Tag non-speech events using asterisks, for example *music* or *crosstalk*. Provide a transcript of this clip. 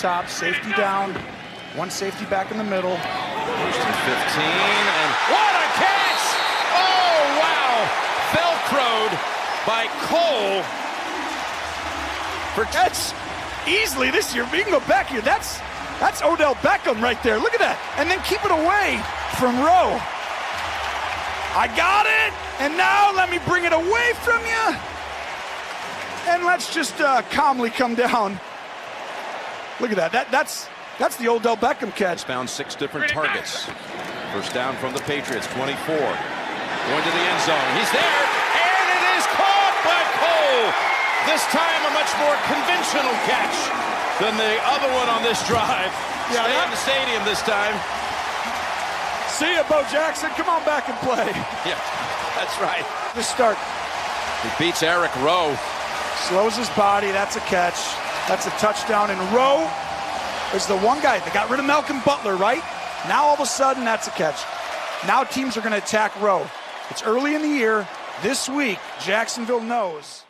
top, safety down, one safety back in the middle. First and 15, and what a catch! Oh, wow! Velcroed by Cole. For that's easily this year. We can go back here. That's that's Odell Beckham right there. Look at that. And then keep it away from Rowe. I got it. And now let me bring it away from you. And let's just uh, calmly come down. Look at that. That that's that's the Odell Beckham catch. Found six different targets. First down from the Patriots, 24. Going to the end zone. He's there, and it is caught by Cole. This time a much more conventional catch than the other one on this *laughs* drive. Yeah, Stay in the stadium this time. See you, Bo Jackson. Come on back and play. *laughs* Yeah, that's right. Just start. He beats Eric Rowe. Slows his body. That's a catch. That's a touchdown. And Rowe is the one guy that got rid of Malcolm Butler, right? Now all of a sudden, that's a catch. Now teams are going to attack Rowe. It's early in the year. This week, Jacksonville knows